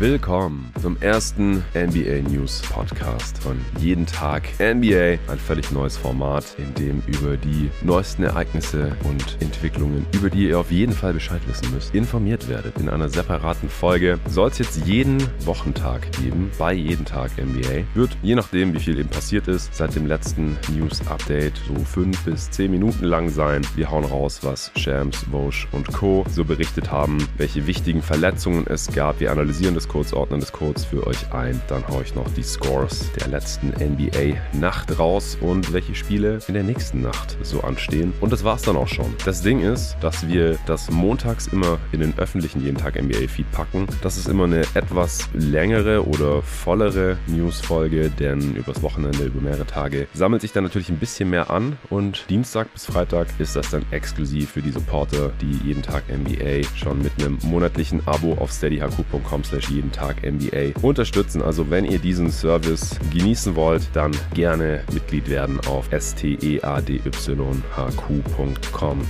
Willkommen zum ersten NBA News Podcast von jeden Tag NBA. Ein völlig neues Format, in dem über die neuesten Ereignisse und Entwicklungen, über die ihr auf jeden Fall Bescheid wissen müsst, informiert werdet. In einer separaten Folge soll es jetzt jeden Wochentag geben, bei jeden Tag NBA. Wird je nachdem, wie viel eben passiert ist, seit dem letzten News Update so fünf bis zehn Minuten lang sein. Wir hauen raus, was Shams, Vosch und Co. so berichtet haben, welche wichtigen Verletzungen es gab. Wir analysieren das kurz, ordnen das kurz für euch ein. Dann haue ich noch die Scores der letzten NBA-Nacht raus und welche Spiele in der nächsten Nacht so anstehen. Und das war's dann auch schon. Das Ding ist, dass wir das montags immer in den öffentlichen jeden Tag NBA-Feed packen. Das ist immer eine etwas längere oder vollere News-Folge, denn übers Wochenende, über mehrere Tage sammelt sich dann natürlich ein bisschen mehr an und Dienstag bis Freitag ist das dann exklusiv für die Supporter, die jeden Tag NBA schon mit einem monatlichen Abo auf steadyhq.com slash jeden Tag NBA unterstützen. Also wenn ihr diesen Service genießen wollt, dann gerne Mitglied werden auf steadyhq.com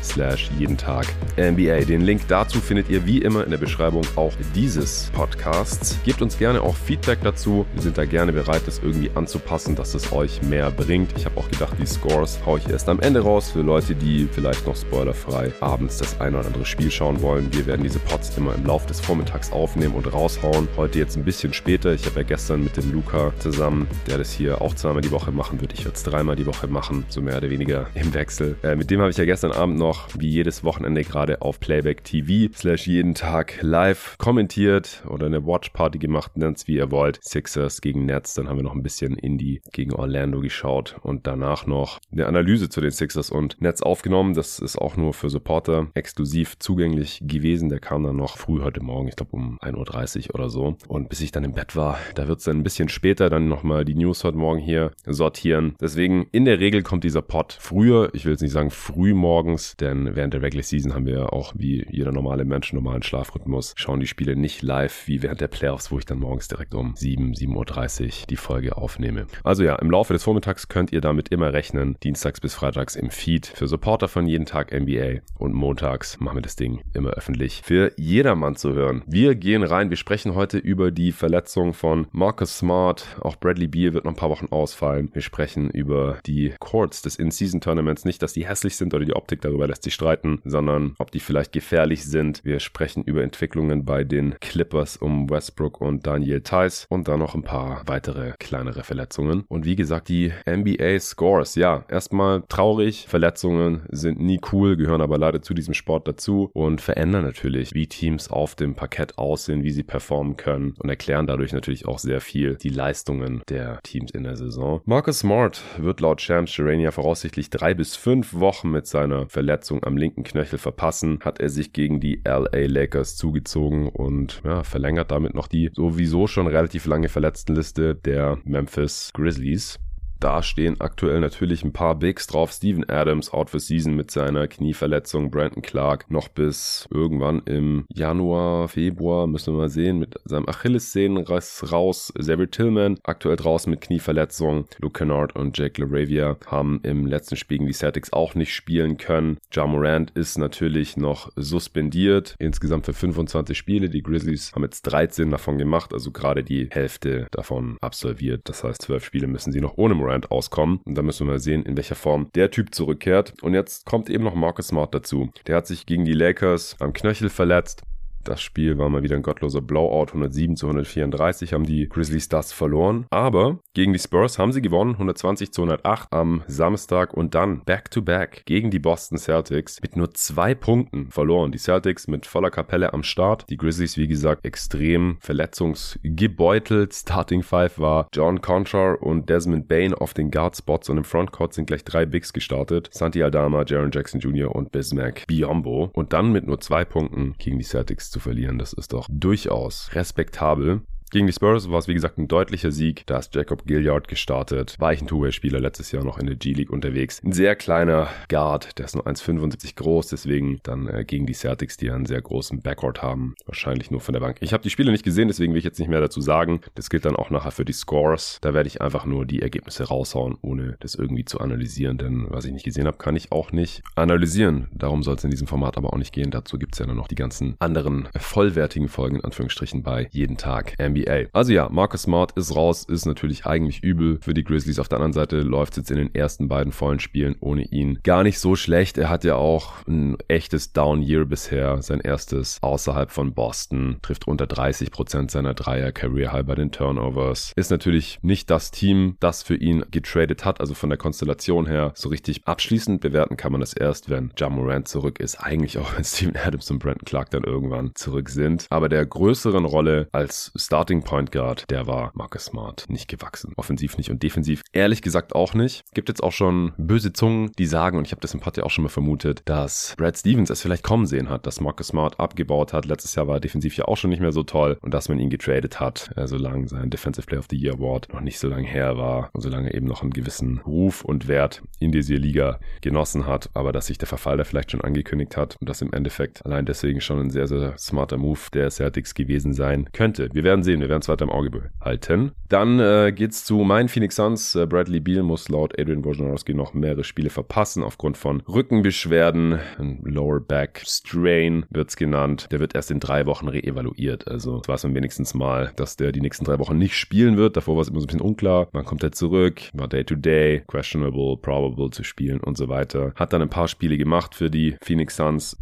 slash jeden Tag NBA. Den Link dazu findet ihr wie immer in der Beschreibung auch dieses Podcasts. Gebt uns gerne auch Feedback dazu. Wir sind da gerne bereit, das irgendwie anzupassen, dass es euch mehr bringt. Ich habe auch gedacht, die Scores haue ich erst am Ende raus für Leute, die vielleicht noch spoilerfrei abends das ein oder andere Spiel schauen wollen. Wir werden diese Pods immer im Laufe des Vormittags aufnehmen und raushauen. Heute jetzt ein bisschen später. Ich habe ja gestern mit dem Luca zusammen, der das hier auch zweimal die Woche machen wird. Ich werde es dreimal die Woche machen, so mehr oder weniger im Wechsel. Äh, mit dem habe ich ja gestern Abend noch, wie jedes Wochenende gerade auf Playback TV slash jeden Tag live kommentiert oder eine Watchparty gemacht, nennt es wie ihr wollt. Sixers gegen Nets, dann haben wir noch ein bisschen Indie gegen Orlando geschaut und danach noch eine Analyse zu den Sixers und Nets aufgenommen. Das ist auch nur für Supporter exklusiv zugänglich gewesen. Der kam dann noch früh heute Morgen, ich glaube um 1.30 Uhr oder so. Und bis ich dann im Bett war, da wird es dann ein bisschen später dann nochmal die News heute Morgen hier sortieren. Deswegen in der Regel kommt dieser Pod früher, ich will jetzt nicht sagen früh morgens, denn während der Regular Season haben wir auch wie jeder normale Mensch normalen Schlafrhythmus, schauen die Spiele nicht live wie während der Playoffs, wo ich dann morgens direkt um 7, 7.30 Uhr die Folge aufnehme. Also ja, im Laufe des Vormittags könnt ihr damit immer rechnen, dienstags bis freitags im Feed für Supporter von jeden Tag NBA und montags machen wir das Ding immer öffentlich für jedermann zu hören. Wir gehen rein, wir sprechen heute über die Verletzung von Marcus Smart, auch Bradley Beal wird noch ein paar Wochen ausfallen. Wir sprechen über die Courts des In-Season-Tournaments, nicht, dass die hässlich sind oder die Optik darüber lässt sich streiten, sondern ob die vielleicht gefährlich sind. Wir sprechen über Entwicklungen bei den Clippers um Westbrook und Daniel Tice und dann noch ein paar weitere kleinere Verletzungen. Und wie gesagt, die NBA Scores. Ja, erstmal traurig. Verletzungen sind nie cool, gehören aber leider zu diesem Sport dazu und verändern natürlich, wie Teams auf dem Parkett aussehen, wie sie performen können und erklären dadurch natürlich auch sehr viel die Leistungen der Teams in der Saison. Marcus Smart wird laut Shams Sharania voraussichtlich drei bis fünf Wochen mit seiner Verletzung am linken Knöchel verpassen. Hat er sich gegen die LA Lakers zugezogen und ja, verlängert damit noch die sowieso schon relativ lange Verletztenliste der Memphis Grizzlies. Da stehen aktuell natürlich ein paar Bigs drauf. Steven Adams out for season mit seiner Knieverletzung. Brandon Clark noch bis irgendwann im Januar, Februar, müssen wir mal sehen, mit seinem Achillessehnenriss raus. Xavier Tillman aktuell draußen mit Knieverletzung. Luke Kennard und Jake LaRavia haben im letzten Spiel gegen die Celtics auch nicht spielen können. Ja Morant ist natürlich noch suspendiert. Insgesamt für 25 Spiele. Die Grizzlies haben jetzt 13 davon gemacht, also gerade die Hälfte davon absolviert. Das heißt, 12 Spiele müssen sie noch ohne Morant Morant auskommen. Und da müssen wir mal sehen, in welcher Form der Typ zurückkehrt. Und jetzt kommt eben noch Marcus Smart dazu. Der hat sich gegen die Lakers am Knöchel verletzt. Das Spiel war mal wieder ein gottloser Blowout. 107 zu 134 haben die Grizzlies das verloren. Aber gegen die Spurs haben sie gewonnen. 120 zu 108 am Samstag und dann back-to-back -back gegen die Boston Celtics mit nur zwei Punkten verloren. Die Celtics mit voller Kapelle am Start. Die Grizzlies, wie gesagt, extrem verletzungsgebeutelt. Starting Five war John Conchar und Desmond Bain auf den Guard-Spots und im Frontcourt sind gleich drei Bigs gestartet. Santi Aldama, Jaron Jackson Jr. und Bismack Biombo. Und dann mit nur zwei Punkten gegen die Celtics zu verlieren. Das ist doch durchaus respektabel. Gegen die Spurs war es wie gesagt ein deutlicher Sieg. Da ist Jacob Gilliard gestartet. War ich ein Two-Way-Spieler letztes Jahr noch in der G-League unterwegs. Ein sehr kleiner Guard, der ist nur 1,75 groß, deswegen dann äh, gegen die Celtics, die einen sehr großen Backcourt haben. Wahrscheinlich nur von der Bank. Ich habe die Spiele nicht gesehen, deswegen will ich jetzt nicht mehr dazu sagen. Das gilt dann auch nachher für die Scores. Da werde ich einfach nur die Ergebnisse raushauen, ohne das irgendwie zu analysieren, denn was ich nicht gesehen habe, kann ich auch nicht analysieren. Darum soll es in diesem Format aber auch nicht gehen. Dazu gibt es ja dann noch die ganzen anderen vollwertigen Folgen in Anführungsstrichen bei jeden Tag NBA. Also ja, Marcus Smart ist raus, ist natürlich eigentlich übel für die Grizzlies. Auf der anderen Seite läuft es jetzt in den ersten beiden vollen Spielen ohne ihn gar nicht so schlecht. Er hat ja auch ein echtes Down-Year bisher, sein erstes außerhalb von Boston, trifft unter 30 Prozent seiner Dreier, Career High bei den Turnovers. Ist natürlich nicht das Team, das für ihn getradet hat, also von der Konstellation her so richtig abschließend bewerten kann man das erst, wenn Ja Morant zurück ist. Eigentlich auch, wenn Steven Adams und Brandon Clark dann irgendwann zurück sind. Aber der größeren Rolle als Starting Point Guard, der war Marcus Smart nicht gewachsen. Offensiv nicht und defensiv ehrlich gesagt auch nicht. Gibt jetzt auch schon böse Zungen, die sagen, und ich habe das im Pod ja auch schon mal vermutet, dass Brad Stevens es vielleicht kommen sehen hat, dass Marcus Smart abgebaut hat. Letztes Jahr war er defensiv ja auch schon nicht mehr so toll und dass man ihn getradet hat, äh, solange sein Defensive Player of the Year Award noch nicht so lange her war und solange er eben noch einen gewissen Ruf und Wert in dieser Liga genossen hat, aber dass sich der Verfall da vielleicht schon angekündigt hat und das im Endeffekt allein deswegen schon ein sehr, sehr smarter Move der Celtics gewesen sein könnte. Wir werden sehen, wir werden es weiter im Auge behalten. Dann äh, geht's zu meinen Phoenix Suns. Äh, Bradley Beal muss laut Adrian Wojnarowski noch mehrere Spiele verpassen aufgrund von Rückenbeschwerden. Ein Lower Back Strain wird's genannt. Der wird erst in drei Wochen reevaluiert. Also das weiß man wenigstens mal, dass der die nächsten drei Wochen nicht spielen wird. Davor war es immer so ein bisschen unklar. Wann kommt er zurück? War Day to Day, questionable, probable zu spielen und so weiter. Hat dann ein paar Spiele gemacht für die Phoenix Suns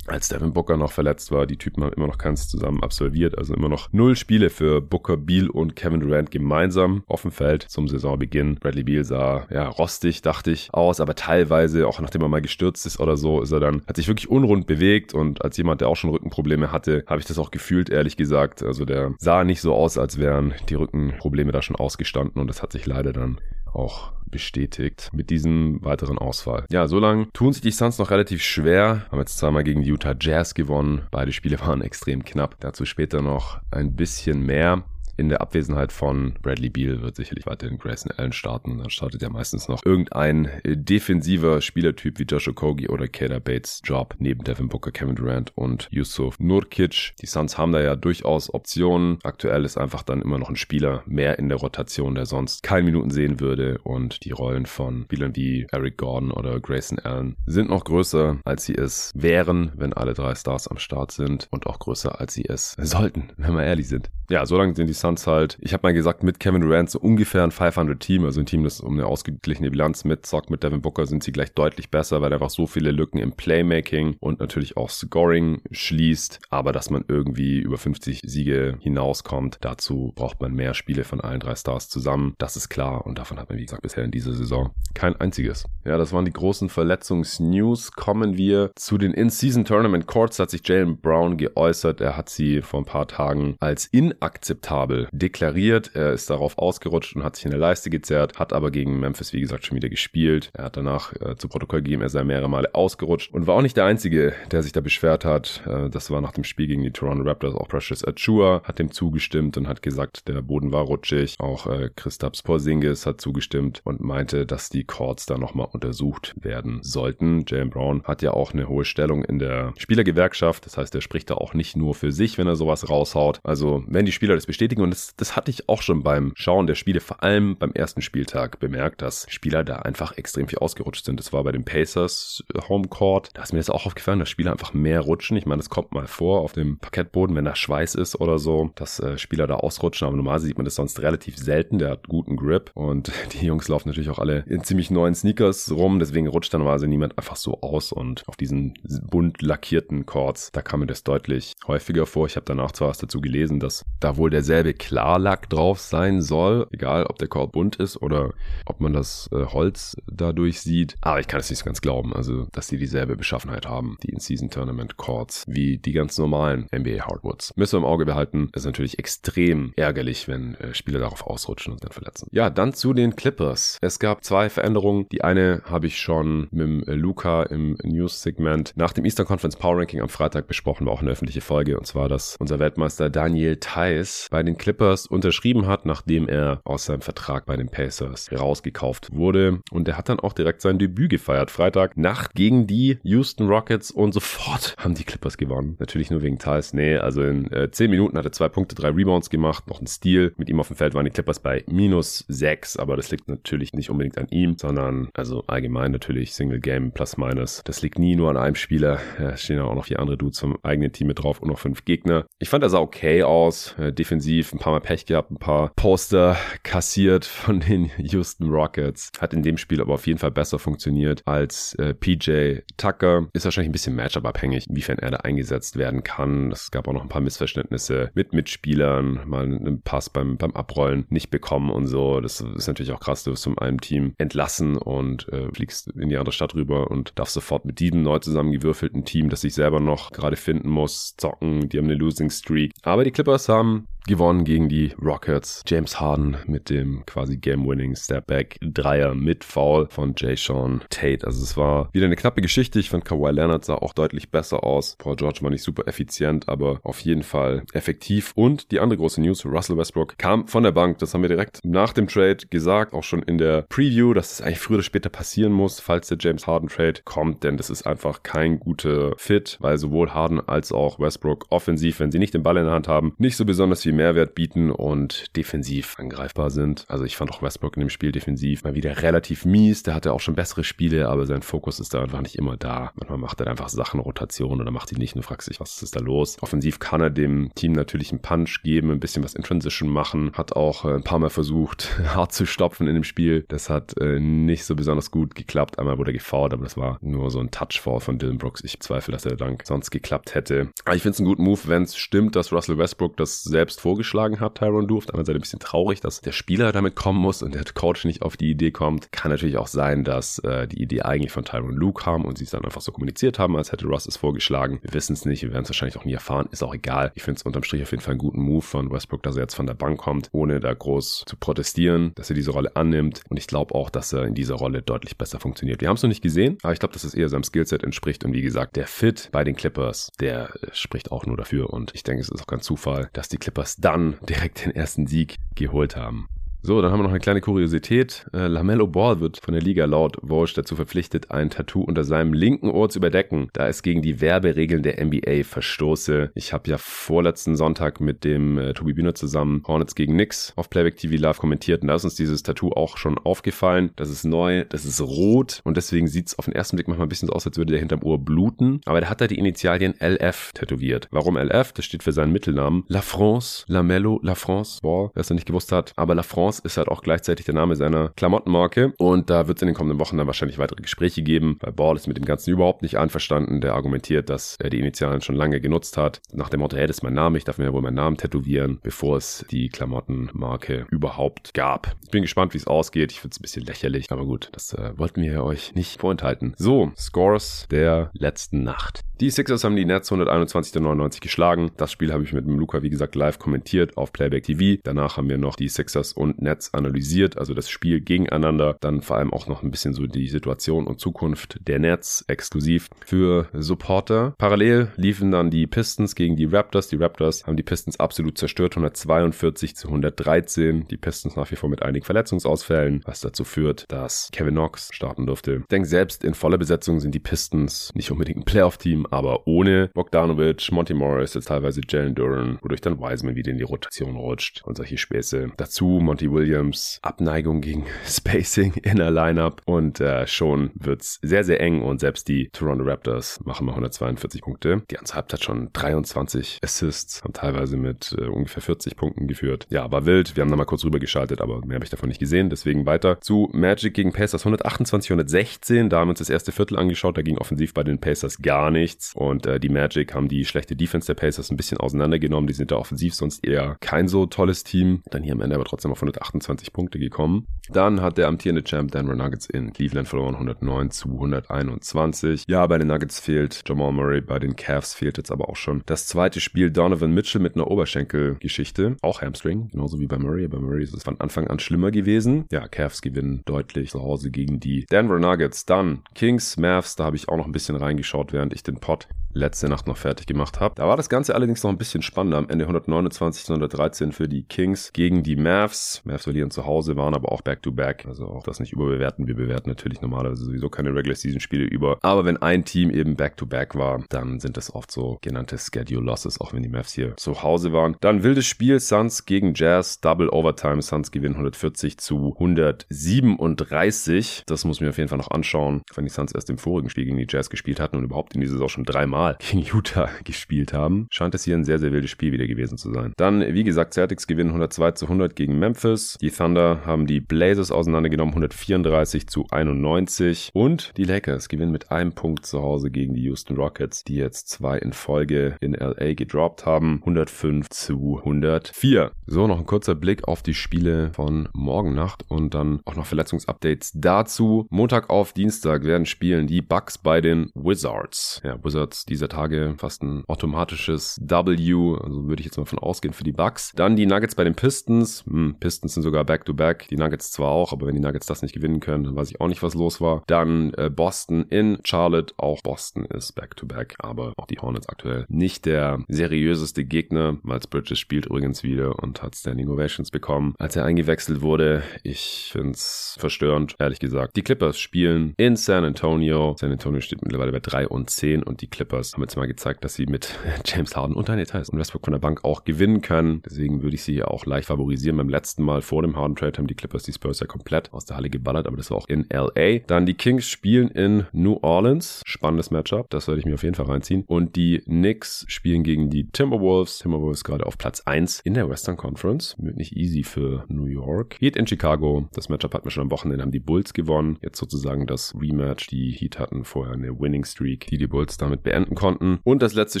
als Devin Booker noch verletzt war. Die Typen haben immer noch keins zusammen absolviert, also immer noch null Spiele für Booker, Beal und Kevin Durant gemeinsam auf dem Feld zum Saisonbeginn. Bradley Beal sah ja rostig, dachte ich, aus, aber teilweise, auch nachdem er mal gestürzt ist oder so, ist er dann, hat sich wirklich unrund bewegt und als jemand, der auch schon Rückenprobleme hatte, habe ich das auch gefühlt, ehrlich gesagt. Also der sah nicht so aus, als wären die Rückenprobleme da schon ausgestanden und das hat sich leider dann auch bestätigt mit diesem weiteren Ausfall. Ja, so lange tun sich die Suns noch relativ schwer. Haben jetzt zweimal gegen die Utah Jazz gewonnen. Beide Spiele waren extrem knapp. Dazu später noch ein bisschen mehr in der Abwesenheit von Bradley Beal wird sicherlich weiterhin Grayson Allen starten. Dann startet ja meistens noch irgendein äh, defensiver Spielertyp wie Josh Okogie oder Kader Bates Job neben Devin Booker, Kevin Durant und Yusuf Nurkic. Die Suns haben da ja durchaus Optionen. Aktuell ist einfach dann immer noch ein Spieler mehr in der Rotation, der sonst keine Minuten sehen würde und die Rollen von Spielern wie Eric Gordon oder Grayson Allen sind noch größer, als sie es wären, wenn alle drei Stars am Start sind und auch größer, als sie es sollten, wenn wir ehrlich sind. Ja, so lange sind die Suns halt, ich habe mal gesagt, mit Kevin Durant so ungefähr ein 500-Team, also ein Team, das um eine ausgeglichene Bilanz mitzockt. Mit Devin Booker sind sie gleich deutlich besser, weil einfach so viele Lücken im Playmaking und natürlich auch Scoring schließt. Aber dass man irgendwie über 50 Siege hinauskommt, dazu braucht man mehr Spiele von allen drei Stars zusammen. Das ist klar und davon hat man, wie gesagt, bisher in dieser Saison kein einziges. Ja, das waren die großen Verletzungsnews. Kommen wir zu den In-Season-Tournament Courts. Da hat sich Jalen Brown geäußert. Er hat sie vor ein paar Tagen als inakzeptabel deklariert. Er ist darauf ausgerutscht und hat sich in der Leiste gezerrt, hat aber gegen Memphis, wie gesagt, schon wieder gespielt. Er hat danach äh, zu Protokoll gegeben, er sei mehrere Male ausgerutscht und war auch nicht der Einzige, der sich da beschwert hat. Äh, das war nach dem Spiel gegen die Toronto Raptors auch Precious Achua, hat dem zugestimmt und hat gesagt, der Boden war rutschig. Auch äh, Christaps Porzingis hat zugestimmt und meinte, dass die Courts da nochmal untersucht werden sollten. Jalen Brown hat ja auch eine hohe Stellung in der Spielergewerkschaft. Das heißt, er spricht da auch nicht nur für sich, wenn er sowas raushaut. Also, wenn die Spieler das bestätigen und das, das hatte ich auch schon beim Schauen der Spiele, vor allem beim ersten Spieltag, bemerkt, dass Spieler da einfach extrem viel ausgerutscht sind. Das war bei den Pacers äh, Homecourt. Da ist mir das auch aufgefallen, dass Spieler einfach mehr rutschen. Ich meine, das kommt mal vor auf dem Parkettboden, wenn da Schweiß ist oder so, dass äh, Spieler da ausrutschen. Aber normalerweise sieht man das sonst relativ selten. Der hat guten Grip und die Jungs laufen natürlich auch alle in ziemlich neuen Sneakers rum. Deswegen rutscht dann normalerweise niemand einfach so aus. Und auf diesen bunt lackierten Courts, da kam mir das deutlich häufiger vor. Ich habe danach zwar was dazu gelesen, dass da wohl derselbe Klarlack drauf sein soll, egal ob der Korb bunt ist oder ob man das äh, Holz dadurch sieht. Aber ich kann es nicht so ganz glauben, also dass die dieselbe Beschaffenheit haben, die In-Season-Tournament Courts, wie die ganz normalen NBA Hardwoods. Müssen wir im Auge behalten. Ist natürlich extrem ärgerlich, wenn äh, Spieler darauf ausrutschen und dann verletzen. Ja, dann zu den Clippers. Es gab zwei Veränderungen. Die eine habe ich schon mit äh, Luca im News-Segment nach dem Eastern Conference Power Ranking am Freitag besprochen, war auch eine öffentliche Folge, und zwar, dass unser Weltmeister Daniel Theiss bei den Clippers unterschrieben hat, nachdem er aus seinem Vertrag bei den Pacers rausgekauft wurde. Und er hat dann auch direkt sein Debüt gefeiert. Freitag Nacht gegen die Houston Rockets und sofort haben die Clippers gewonnen. Natürlich nur wegen Thais. Nee, also in äh, 10 Minuten hat er zwei Punkte, drei Rebounds gemacht, noch ein Steal. Mit ihm auf dem Feld waren die Clippers bei minus 6, aber das liegt natürlich nicht unbedingt an ihm, sondern also allgemein natürlich Single Game plus minus. Das liegt nie nur an einem Spieler. Ja, stehen auch noch vier andere Dudes zum eigenen Team mit drauf und noch fünf Gegner. Ich fand, er sah okay aus. Äh, defensiv ein paar Mal Pech gehabt, ein paar Poster kassiert von den Houston Rockets. Hat in dem Spiel aber auf jeden Fall besser funktioniert als äh, PJ Tucker. Ist wahrscheinlich ein bisschen Matchup-abhängig, inwiefern er da eingesetzt werden kann. Es gab auch noch ein paar Missverständnisse mit Mitspielern, mal einen Pass beim, beim Abrollen nicht bekommen und so. Das ist natürlich auch krass. Du wirst von einem Team entlassen und äh, fliegst in die andere Stadt rüber und darfst sofort mit diesem neu zusammengewürfelten Team, das sich selber noch gerade finden muss, zocken. Die haben eine Losing Streak. Aber die Clippers haben gewonnen gegen die Rockets. James Harden mit dem quasi Game-Winning Stepback Dreier mit Foul von Jay Sean Tate. Also es war wieder eine knappe Geschichte. Ich fand Kawhi Leonard sah auch deutlich besser aus. Paul George war nicht super effizient, aber auf jeden Fall effektiv. Und die andere große News, Russell Westbrook kam von der Bank. Das haben wir direkt nach dem Trade gesagt, auch schon in der Preview, dass es eigentlich früher oder später passieren muss, falls der James Harden Trade kommt, denn das ist einfach kein guter Fit, weil sowohl Harden als auch Westbrook offensiv, wenn sie nicht den Ball in der Hand haben, nicht so besonders viel Mehrwert bieten und defensiv angreifbar sind. Also ich fand auch Westbrook in dem Spiel defensiv mal wieder relativ mies. Der hatte auch schon bessere Spiele, aber sein Fokus ist da einfach nicht immer da. Manchmal macht er einfach Sachen Rotation oder macht die nicht und fragst dich, was ist da los? Offensiv kann er dem Team natürlich einen Punch geben, ein bisschen was in Transition machen. Hat auch äh, ein paar Mal versucht, hart zu stopfen in dem Spiel. Das hat äh, nicht so besonders gut geklappt. Einmal wurde er gefault, aber das war nur so ein Touchfall von Dylan Brooks. Ich zweifle, dass er dank sonst geklappt hätte. Aber ich finde es einen guten Move, wenn es stimmt, dass Russell Westbrook das selbst vorgeschlagen hat, Tyron Due. Auf der Seite ein bisschen traurig, dass der Spieler damit kommen muss und der Coach nicht auf die Idee kommt. Kann natürlich auch sein, dass äh, die Idee eigentlich von Tyron Lue kam und sie es dann einfach so kommuniziert haben, als hätte Russ es vorgeschlagen. Wir wissen es nicht, wir werden es wahrscheinlich auch nie erfahren. Ist auch egal. Ich finde es unterm Strich auf jeden Fall einen guten Move von Westbrook, dass er jetzt von der Bank kommt, ohne da groß zu protestieren, dass er diese Rolle annimmt. Und ich glaube auch, dass er in dieser Rolle deutlich besser funktioniert. Wir haben es noch nicht gesehen, aber ich glaube, dass es eher seinem Skillset entspricht. Und wie gesagt, der Fit bei den Clippers, der äh, spricht auch nur dafür. Und ich denke, es ist auch kein Zufall, dass die Clippers dann direkt den ersten Sieg geholt haben. So, dann haben wir noch eine kleine Kuriosität. Äh, Lamello Ball wird von der Liga laut Walsh dazu verpflichtet, ein Tattoo unter seinem linken Ohr zu überdecken, da es gegen die Werberegeln der NBA verstoße. Ich habe ja vorletzten Sonntag mit dem äh, Tobi Bühner zusammen Hornets gegen Knicks auf Playback TV Live kommentiert und da ist uns dieses Tattoo auch schon aufgefallen. Das ist neu, das ist rot und deswegen sieht es auf den ersten Blick manchmal ein bisschen so aus, als würde der hinterm Ohr bluten. Aber der hat da die Initialien LF tätowiert. Warum LF? Das steht für seinen Mittelnamen. La France, Lamello, La France, Ball, wer es noch nicht gewusst hat. Aber La France Vans ist halt auch gleichzeitig der Name seiner Klamottenmarke. Und da wird es in den kommenden Wochen dann wahrscheinlich weitere Gespräche geben, weil Ball ist mit dem Ganzen überhaupt nicht einverstanden. Der argumentiert, dass er die Initialen schon lange genutzt hat. Nach dem Motto, hey, das ist mein Name, ich darf mir ja wohl meinen Namen tätowieren, bevor es die Klamottenmarke überhaupt gab. Ich bin gespannt, wie es ausgeht. Ich finde es ein bisschen lächerlich, aber gut, das äh, wollten wir euch nicht vorenthalten. So, Scores der letzten Nacht. Die Sixers haben die Nets 121 99 geschlagen. Das Spiel habe ich mit dem Luca, wie gesagt, live kommentiert auf Playback TV. Danach haben wir noch die Sixers und Nets analysiert, also das Spiel gegeneinander. Dann vor allem auch noch ein bisschen so die Situation und Zukunft der Nets exklusiv für Supporter. Parallel liefen dann die Pistons gegen die Raptors. Die Raptors haben die Pistons absolut zerstört, 142 zu 113. Die Pistons nach wie vor mit einigen Verletzungsausfällen, was dazu führt, dass Kevin Knox starten durfte. Ich denke, selbst in voller Besetzung sind die Pistons nicht unbedingt ein Playoff-Team, aber ohne Bogdanovic, Monty Morris, jetzt teilweise Jalen Duran, wodurch dann Wiseman wieder in die Rotation rutscht und solche Späße. Dazu Monty Williams, Abneigung gegen Spacing in der Lineup und äh, schon wird's sehr, sehr eng und selbst die Toronto Raptors machen mal 142 Punkte. Die ganze Halbzeit schon 23 Assists, haben teilweise mit äh, ungefähr 40 Punkten geführt. Ja, aber wild. Wir haben da mal kurz rübergeschaltet, aber mehr habe ich davon nicht gesehen. Deswegen weiter zu Magic gegen Pacers 128, 116. Da haben wir uns das erste Viertel angeschaut. Da ging offensiv bei den Pacers gar nicht nichts. Und äh, die Magic haben die schlechte Defense der Pacers ein bisschen auseinandergenommen. Die sind da offensiv sonst eher kein so tolles Team. Dann hier am Ende aber trotzdem auf 128 Punkte gekommen. Dann hat der amtierende Champ Denver Nuggets in Cleveland verloren, 109 zu 121. Ja, bei den Nuggets fehlt Jamal Murray, bei den Cavs fehlt jetzt aber auch schon das zweite Spiel Donovan Mitchell mit einer Oberschenkelgeschichte. Auch Hamstring, genauso wie bei Murray. Bei Murray ist es von Anfang an schlimmer gewesen. Ja, Cavs gewinnen deutlich zu Hause gegen die Denver Nuggets. Dann Kings, Mavs, da habe ich auch noch ein bisschen reingeschaut, während ich den Pod letzte Nacht noch fertig gemacht habe. Da war das Ganze allerdings noch ein bisschen spannender. Am Ende 129 zu 113 für die Kings gegen die Mavs. Mavs verlieren zu Hause, waren aber auch Back-to-Back. -back. Also auch das nicht überbewerten. Wir bewerten natürlich normalerweise sowieso keine Regular-Season-Spiele über. Aber wenn ein Team eben Back-to-Back -back war, dann sind das oft so genannte Schedule-Losses, auch wenn die Mavs hier zu Hause waren. Dann wildes Spiel, Suns gegen Jazz, Double Overtime. Suns gewinnen 140 zu 137. Das muss mir auf jeden Fall noch anschauen, wenn die Suns erst im vorigen Spiel gegen die Jazz gespielt hatten und überhaupt in dieser Saison schon dreimal gegen Utah gespielt haben. Scheint es hier ein sehr, sehr wildes Spiel wieder gewesen zu sein. Dann, wie gesagt, Celtics gewinnen 102 zu 100 gegen Memphis. Die Thunder haben die Blazers auseinandergenommen, 134 zu 91. Und die Lakers gewinnen mit einem Punkt zu Hause gegen die Houston Rockets, die jetzt zwei in Folge in LA gedroppt haben. 105 zu 104. So, noch ein kurzer Blick auf die Spiele von morgen Nacht und dann auch noch Verletzungsupdates dazu. Montag auf Dienstag werden spielen die Bucks bei den Wizards. Ja, Wizards dieser Tage fast ein automatisches W, also würde ich jetzt mal von ausgehen für die Bucks. Dann die Nuggets bei den Pistons. Hm, Pistons sind sogar back-to-back. -back. Die Nuggets zwar auch, aber wenn die Nuggets das nicht gewinnen können, dann weiß ich auch nicht, was los war. Dann äh, Boston in Charlotte. Auch Boston ist back-to-back, -back, aber auch die Hornets aktuell nicht der seriöseste Gegner. Miles Bridges spielt übrigens wieder und hat Standing Ovations bekommen, als er eingewechselt wurde. Ich finde es verstörend, ehrlich gesagt. Die Clippers spielen in San Antonio. San Antonio steht mittlerweile bei 3 und 10 und die Clippers haben jetzt mal gezeigt, dass sie mit James Harden und Daniel Tice und Westbrook von der Bank auch gewinnen können. Deswegen würde ich sie auch leicht favorisieren. Beim letzten Mal vor dem Harden Trade haben die Clippers die Spurs ja komplett aus der Halle geballert, aber das war auch in LA. Dann die Kings spielen in New Orleans. Spannendes Matchup. Das werde ich mir auf jeden Fall reinziehen. Und die Knicks spielen gegen die Timberwolves. Timberwolves gerade auf Platz 1 in der Western Conference. Wird nicht easy für New York. Heat in Chicago. Das Matchup hatten wir schon am Wochenende, haben die Bulls gewonnen. Jetzt sozusagen das Rematch. Die Heat hatten vorher eine Winning Streak, die die Bulls damit beenden konnten. Und das letzte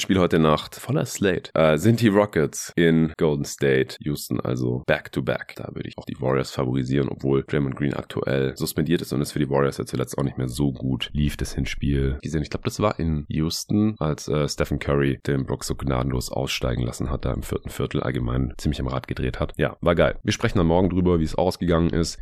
Spiel heute Nacht, voller Slate, äh, sind die Rockets in Golden State. Houston also back-to-back. -back. Da würde ich auch die Warriors favorisieren, obwohl Draymond Green aktuell suspendiert ist und es für die Warriors ja zuletzt auch nicht mehr so gut lief, das Hinspiel. Gesehen, ich glaube, das war in Houston, als äh, Stephen Curry den Brook so gnadenlos aussteigen lassen hat, da im vierten Viertel allgemein ziemlich am Rad gedreht hat. Ja, war geil. Wir sprechen dann morgen drüber, wie es ausgegangen ist.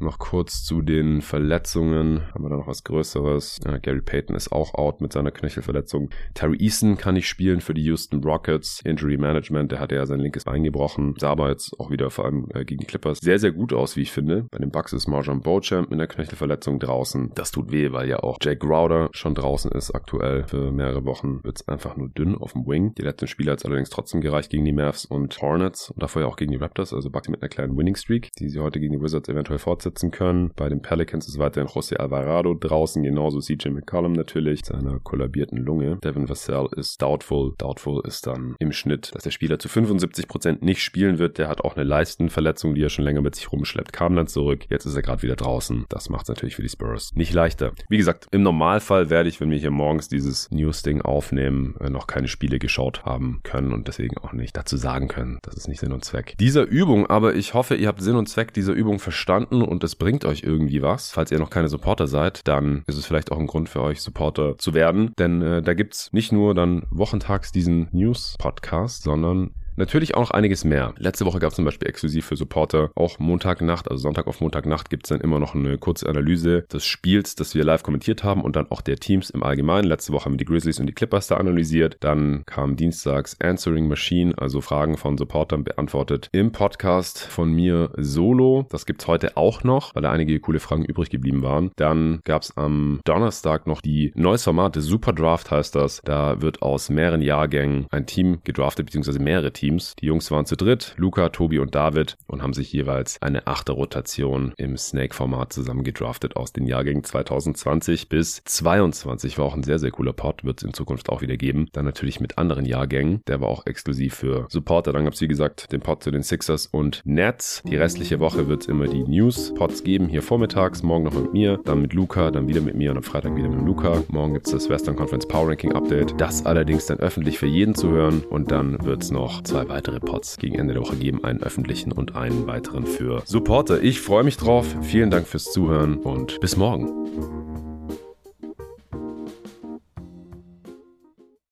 Noch kurz zu den Verletzungen. Haben wir da noch was Größeres? Ja, Gary Payton ist auch out mit seiner Knöchelverletzung. Terry Eason kann nicht spielen für die Houston Rockets. Injury Management, der hatte ja sein linkes Bein gebrochen. Sah aber jetzt auch wieder vor allem äh, gegen die Clippers sehr, sehr gut aus, wie ich finde. Bei den Bucks ist Marjan Beauchamp mit der Knöchelverletzung draußen. Das tut weh, weil ja auch Jake Crowder schon draußen ist aktuell. Für mehrere Wochen wird es einfach nur dünn auf dem Wing. Die letzten Spiele hat es allerdings trotzdem gereicht gegen die Mavs und Hornets und davor ja auch gegen die Raptors. Also Bucks mit einer kleinen Winning Streak, die sie heute gegen die Wizards eventuell fortsetzen fortsetzen können. Bei den Pelicans ist weiterhin José Alvarado draußen, genauso CJ McCollum natürlich, seiner kollabierten Lunge. Devin Vassell ist doubtful. Doubtful ist dann im Schnitt, dass der Spieler zu 75% nicht spielen wird. Der hat auch eine Leistenverletzung, die er schon länger mit sich rumschleppt, kam dann zurück. Jetzt ist er gerade wieder draußen. Das macht es natürlich für die Spurs nicht leichter. Wie gesagt, im Normalfall werde ich, wenn wir hier morgens dieses News-Ding aufnehmen, äh, noch keine Spiele geschaut haben können und deswegen auch nicht dazu sagen können. Das ist nicht Sinn und Zweck dieser Übung. Aber ich hoffe, ihr habt Sinn und Zweck dieser Übung verstanden es bringt euch irgendwie was. Falls ihr noch keine Supporter seid, dann ist es vielleicht auch ein Grund für euch, Supporter zu werden. Denn äh, da gibt's nicht nur dann wochentags diesen News-Podcast, sondern Natürlich auch noch einiges mehr. Letzte Woche gab es zum Beispiel exklusiv für Supporter auch Montagnacht, also Sonntag auf Montagnacht gibt es dann immer noch eine kurze Analyse des Spiels, das wir live kommentiert haben und dann auch der Teams im Allgemeinen. Letzte Woche haben wir die Grizzlies und die Clippers da analysiert. Dann kam dienstags Answering Machine, also Fragen von Supportern beantwortet im Podcast von mir solo. Das gibt's heute auch noch, weil da einige coole Fragen übrig geblieben waren. Dann gab's am Donnerstag noch die neues Format, Super Draft heißt das. Da wird aus mehreren Jahrgängen ein Team gedraftet, beziehungsweise mehrere Teams Teams. Die Jungs waren zu dritt, Luca, Tobi und David und haben sich jeweils eine achte Rotation im Snake-Format zusammengedraftet aus den Jahrgängen 2020 bis 22. War auch ein sehr, sehr cooler Pod, wird es in Zukunft auch wieder geben. Dann natürlich mit anderen Jahrgängen. Der war auch exklusiv für Supporter. Dann gab es, wie gesagt, den Pod zu den Sixers und Nets. Die restliche Woche wird es immer die News-Pods geben, hier vormittags, morgen noch mit mir, dann mit Luca, dann wieder mit mir und am Freitag wieder mit Luca. Morgen gibt es das Western Conference Power Ranking Update. Das allerdings dann öffentlich für jeden zu hören und dann wird es noch zwei weitere Pods gegen Ende der Woche geben, einen öffentlichen und einen weiteren für Supporter. Ich freue mich drauf. Vielen Dank fürs Zuhören und bis morgen.